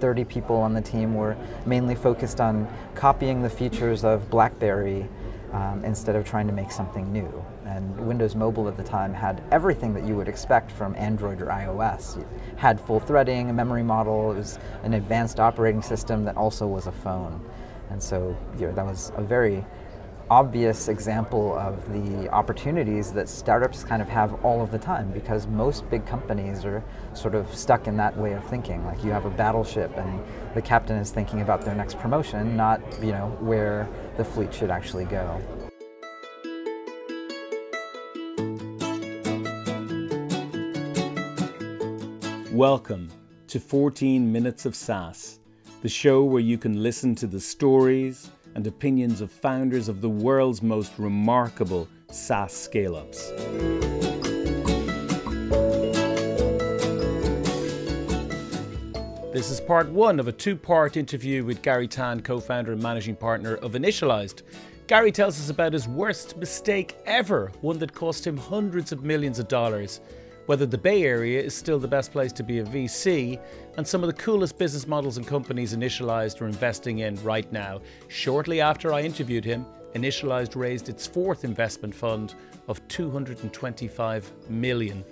30 people on the team were mainly focused on copying the features of BlackBerry um, instead of trying to make something new. And Windows Mobile at the time had everything that you would expect from Android or iOS. It had full threading, a memory model, it was an advanced operating system that also was a phone. And so you know, that was a very obvious example of the opportunities that startups kind of have all of the time because most big companies are sort of stuck in that way of thinking. Like you have a battleship and the captain is thinking about their next promotion not you know where the fleet should actually go. Welcome to 14 minutes of SaaS the show where you can listen to the stories and opinions of founders of the world's most remarkable SaaS scale ups. This is part one of a two part interview with Garry Tan, co founder and managing partner of Initialized. Garry tells us about his worst mistake ever, one that cost him hundreds of millions of dollars whether the Bay Area is still the best place to be a VC, and some of the coolest business models and companies Initialized are investing in right now. Shortly after I interviewed him, Initialized raised its fourth investment fund of $225 million.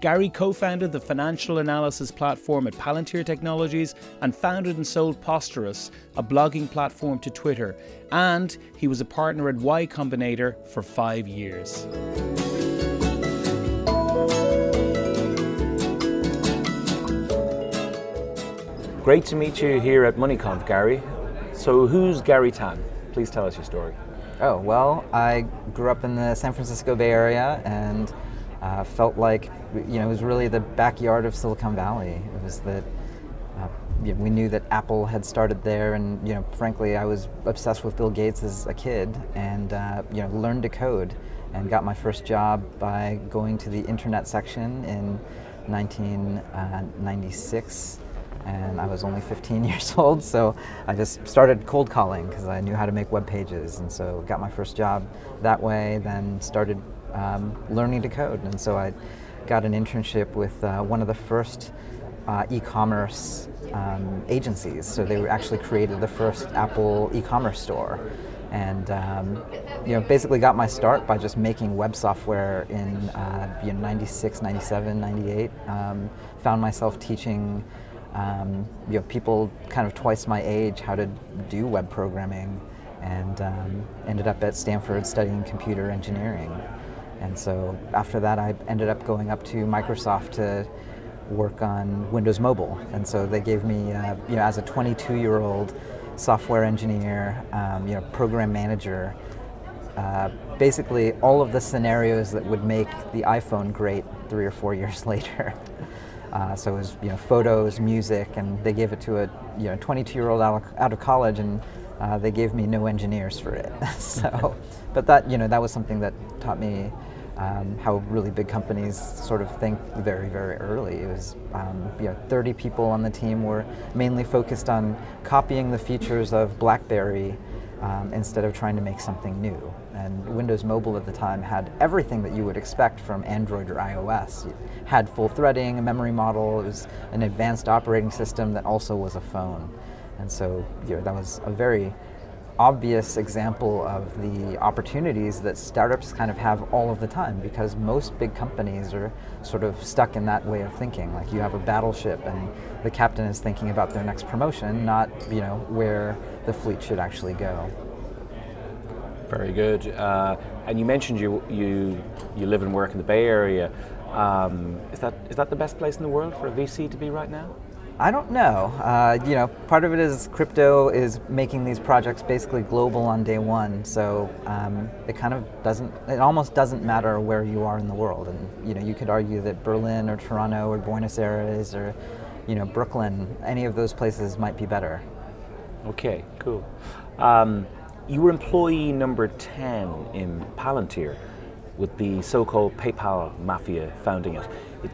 Garry co founded the financial analysis platform at Palantir Technologies and founded and sold Posterous, a blogging platform to Twitter. And he was a partner at Y Combinator for five years. Great to meet you here at MoneyConf, Garry. So, who's Garry Tan? Please tell us your story. Oh, well, I grew up in the San Francisco Bay Area and uh, felt like you know it was really the backyard of Silicon Valley. It was that uh, we knew that Apple had started there, and you know, frankly, I was obsessed with Bill Gates as a kid, and uh, you know, learned to code, and got my first job by going to the internet section in 1996 and I was only 15 years old, so I just started cold calling because I knew how to make web pages, and so got my first job that way. Then started um, learning to code, and so I got an internship with uh, one of the first uh, e-commerce um, agencies. So they actually created the first Apple e-commerce store, and um, you know basically got my start by just making web software in uh, you know, 96, 97, 98. Um, found myself teaching um, you know, people kind of twice my age how to do web programming and um, ended up at Stanford studying computer engineering. And so after that, I ended up going up to Microsoft to work on Windows Mobile. And so they gave me, uh, you know, as a 22 year old software engineer, um, you know, program manager, uh, basically all of the scenarios that would make the iPhone great three or four years later. Uh, so it was you know photos, music, and they gave it to a you know 22 year old out, out of college, and uh, they gave me no engineers for it. so, but that you know that was something that taught me um, how really big companies sort of think very very early. It was um, you know 30 people on the team were mainly focused on copying the features of BlackBerry um, instead of trying to make something new. And Windows Mobile at the time had everything that you would expect from Android or iOS. It had full threading, a memory model, it was an advanced operating system that also was a phone. And so you know, that was a very obvious example of the opportunities that startups kind of have all of the time because most big companies are sort of stuck in that way of thinking. Like you have a battleship and the captain is thinking about their next promotion not you know where the fleet should actually go. Very good. Uh, and you mentioned you you you live and work in the bay area. Um, is that is that the best place in the world for a vc to be right now I don't know. Uh, you know, part of it is crypto is making these projects basically global on day one. So um, it kind of doesn't. It almost doesn't matter where you are in the world. And you know, you could argue that Berlin or Toronto or Buenos Aires or you know Brooklyn, any of those places might be better. Okay, cool. Um, you were employee number ten in Palantir, with the so-called PayPal mafia founding it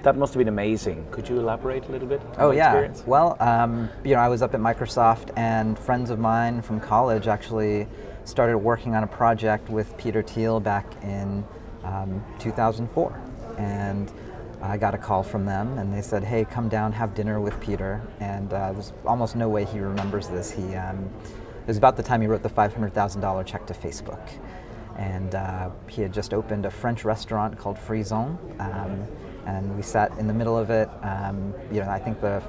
that must have been amazing. Could you elaborate a little bit? oh yeah. Experience? Well, um, you know, I was up at Microsoft, and friends of mine from college actually started working on a project with Peter Thiel back in um, 2004, and I got a call from them, and they said, "Hey, come down, have dinner with Peter." And uh, there's almost no way he remembers this. He um, it was about the time he wrote the $500,000 check to Facebook, and uh, he had just opened a French restaurant called Frisson, um, and we sat in the middle of it. Um, you know, I think the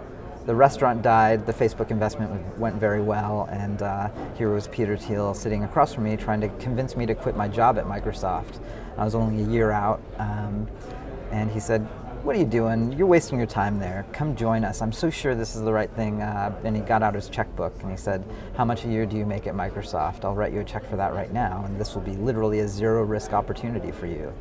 the restaurant died, the Facebook investment went very well, and uh, here was Peter Thiel sitting across from me trying to convince me to quit my job at Microsoft. I was only a year out, um, and he said, what are you doing? You're wasting your time there. Come join us. I'm so sure this is the right thing. Uh, and he got out his checkbook and he said, How much a year do you make at Microsoft? I'll write you a check for that right now. And this will be literally a zero risk opportunity for you.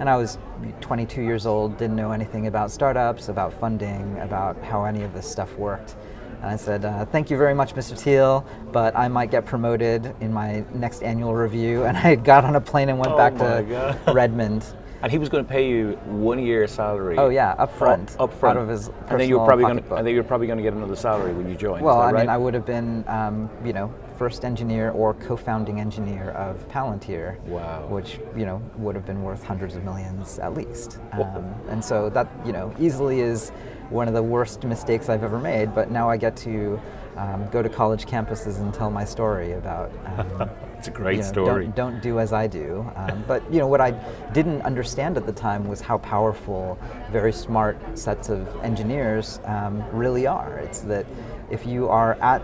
And I was 22 years old, didn't know anything about startups, about funding, about how any of this stuff worked. And I said, uh, Thank you very much, Mr. Thiel, but I might get promoted in my next annual review. And I got on a plane and went Oh back to God. Redmond. And he was going to pay you one year salary. Oh, yeah, up front. Up front. Out of his and then you were probably going to, and then you were probably going to get another salary when you joined. Well, I that mean. I would have been, um, you know, first engineer or co-founding engineer of Palantir. Wow. Which you know would have been worth hundreds of millions at least. Um, and so that you know easily is one of the worst mistakes I've ever made. But now I get to um, go to college campuses and tell my story about. Um, It's a great you know, story. Don't, don't do as I do. Um, but you know what I didn't understand at the time was how powerful very smart sets of engineers um, really are. It's that if you are at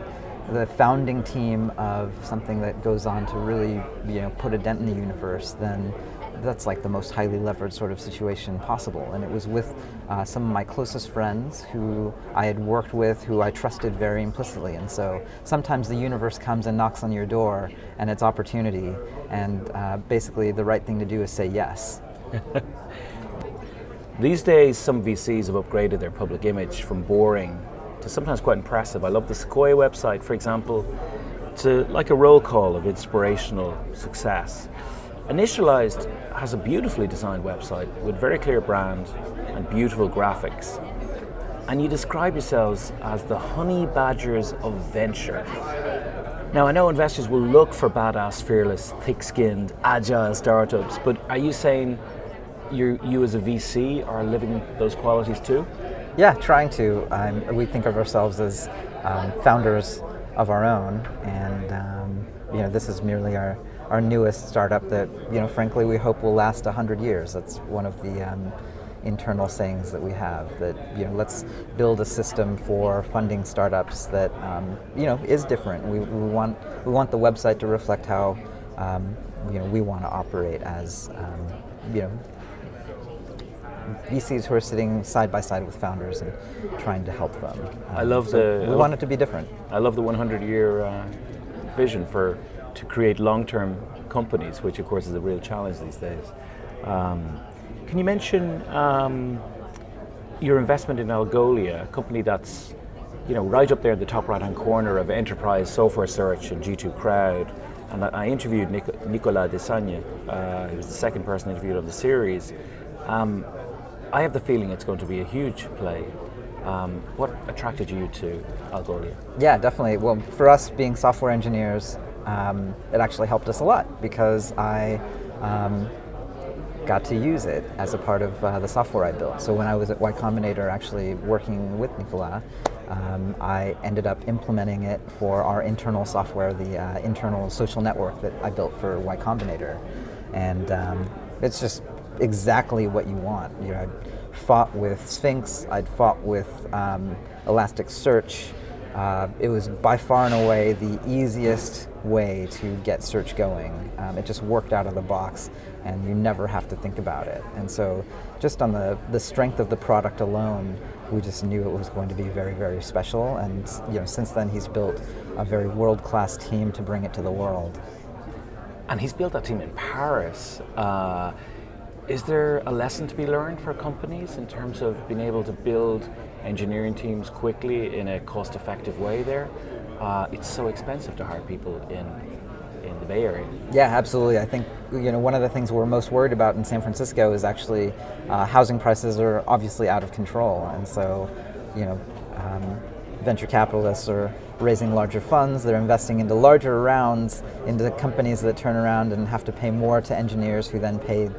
the founding team of something that goes on to really you know put a dent in the universe, then that's like the most highly levered sort of situation possible. And it was with uh, some of my closest friends who I had worked with, who I trusted very implicitly. And so sometimes the universe comes and knocks on your door, and it's opportunity. And uh, basically, the right thing to do is say yes. These days, some VCs have upgraded their public image from boring to sometimes quite impressive. I love the Sequoia website, for example, to like a roll call of inspirational success. Initialized has a beautifully designed website with very clear brand and beautiful graphics. And you describe yourselves as the honey badgers of venture. Now, I know investors will look for badass, fearless, thick skinned, agile startups, but are you saying you you as a VC are living those qualities too? Yeah, trying to. Um, we think of ourselves as um, founders of our own, and um, you know, this is merely our, our newest startup that you know, frankly, we hope will last hundred years. That's one of the um, internal sayings that we have. That you know, let's build a system for funding startups that um, you know is different. We, we want we want the website to reflect how um, you know we want to operate as um, you know VCs who are sitting side by side with founders and trying to help them. I Um, love so the- We want it to be different. I love the 100 year uh, vision for to create long term companies, which of course is a real challenge these days. Um, can you mention um, your investment in Algolia, a company that's you know right up there in the top right hand corner of enterprise software search and G2 Crowd? And I, I interviewed Nic- Nicolas Dessaigne, uh, he was the second person interviewed on the series. Um, I have the feeling it's going to be a huge play. Um, what attracted you to Algolia? Yeah, definitely. Well, for us being software engineers, um, it actually helped us a lot because I um, got to use it as a part of uh, the software I built. So when I was at Y Combinator actually working with Nicolas, um, I ended up implementing it for our internal software, the uh, internal social network that I built for Y Combinator. And um, it's just exactly what you want. You know, I'd fought with Sphinx, I'd fought with um, Elasticsearch. Uh, it was by far and away the easiest way to get search going. Um, it just worked out of the box, and you never have to think about it. And so, just on the, the strength of the product alone, we just knew it was going to be very, very special. And you know, since then, he's built a very world-class team to bring it to the world. And he's built that team in Paris. Uh, is there a lesson to be learned for companies in terms of being able to build engineering teams quickly in a cost-effective way? There, uh, it's so expensive to hire people in in the Bay Area. Yeah, absolutely. I think you know one of the things we're most worried about in San Francisco is actually uh, housing prices are obviously out of control, and so you know um, venture capitalists are raising larger funds. They're investing into larger rounds into companies that turn around and have to pay more to engineers who then pay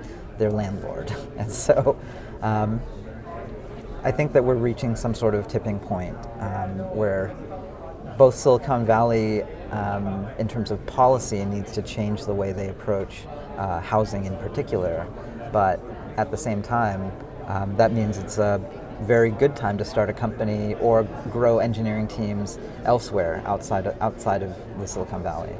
their landlord, and so. Um, I think that we're reaching some sort of tipping point um, where both Silicon Valley, um, in terms of policy, needs to change the way they approach uh, housing in particular, but at the same time, um, that means it's a very good time to start a company or grow engineering teams elsewhere outside of, outside of the Silicon Valley.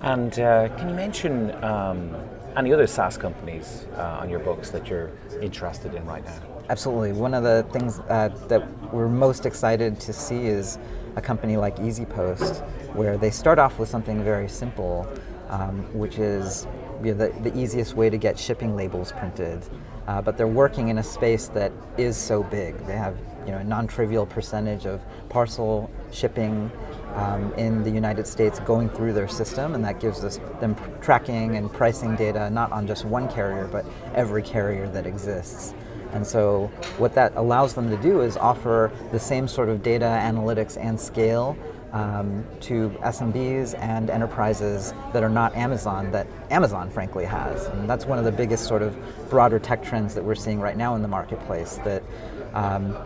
And uh, can you mention um, any other SaaS companies uh, on your books that you're interested in right now? Absolutely. One of the things uh, that we're most excited to see is a company like EasyPost, where they start off with something very simple, um, which is you know, the, the easiest way to get shipping labels printed. Uh, but they're working in a space that is so big. They have you know, a non-trivial percentage of parcel shipping um, in the United States going through their system, and that gives us them tracking and pricing data not on just one carrier, but every carrier that exists. And so, what that allows them to do is offer the same sort of data analytics and scale um, to SMBs and enterprises that are not Amazon, that Amazon frankly has. And that's one of the biggest sort of broader tech trends that we're seeing right now in the marketplace. That um,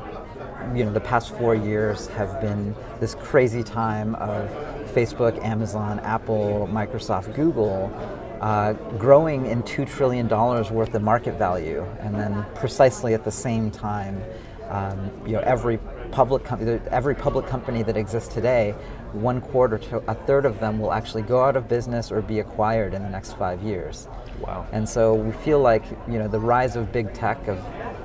you know, the past four years have been this crazy time of Facebook, Amazon, Apple, Microsoft, Google uh, growing in $2 trillion worth of market value. And then precisely at the same time, um, you know, every public com- every public company that exists today, one quarter to a third of them will actually go out of business or be acquired in the next five years. Wow. And so we feel like you know the rise of big tech of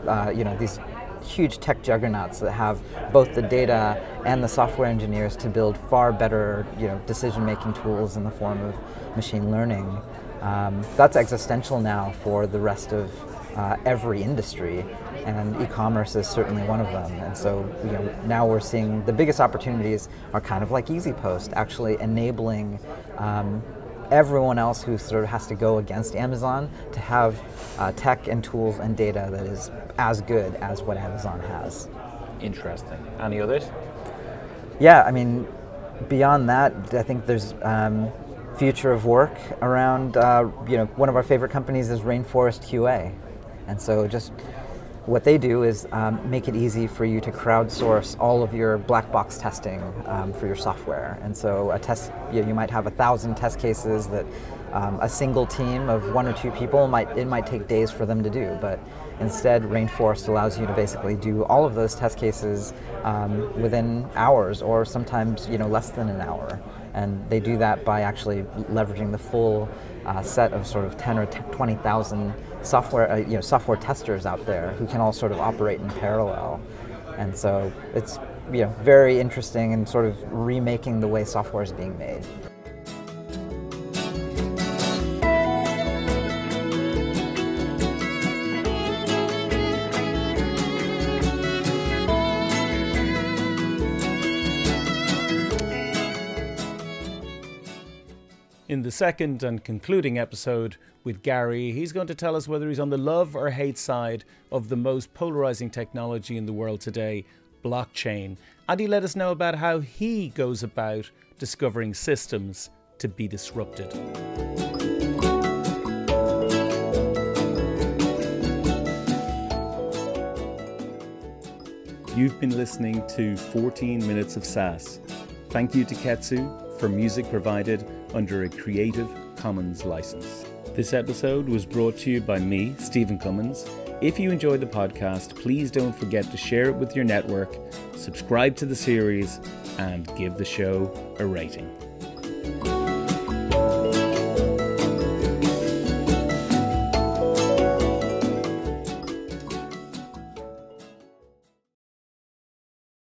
uh, you know these huge tech juggernauts that have both the data and the software engineers to build far better you know decision making tools in the form of machine learning. Um, that's existential now for the rest of uh, every industry, and e-commerce is certainly one of them. And so, you know, now we're seeing the biggest opportunities are kind of like EasyPost, actually enabling um, everyone else who sort of has to go against Amazon to have uh, tech and tools and data that is as good as what Amazon has. Interesting. Any others? Yeah, I mean, beyond that, I think there's um, future of work around. Uh, you know, one of our favorite companies is Rainforest QA, and so just what they do is um, make it easy for you to crowdsource all of your black box testing um, for your software. And so a test, you, know, you might have a thousand test cases that um, a single team of one or two people might it might take days for them to do, but instead Rainforest allows you to basically do all of those test cases um, within hours or sometimes you know less than an hour. And they do that by actually leveraging the full uh, set of sort of 10 or 20,000 software, uh, you know, software testers out there who can all sort of operate in parallel. And so it's you know, very interesting and sort of remaking the way software is being made. Second and concluding episode with Garry, he's going to tell us whether he's on the love or hate side of the most polarizing technology in the world today, blockchain. And he let us know about how he goes about discovering systems to be disrupted. You've been listening to 14 Minutes of SaaS. Thank you to Ketsu for music provided under a Creative Commons license. This episode was brought to you by me, Stephen Cummins. If you enjoyed the podcast, please don't forget to share it with your network, subscribe to the series, and give the show a rating.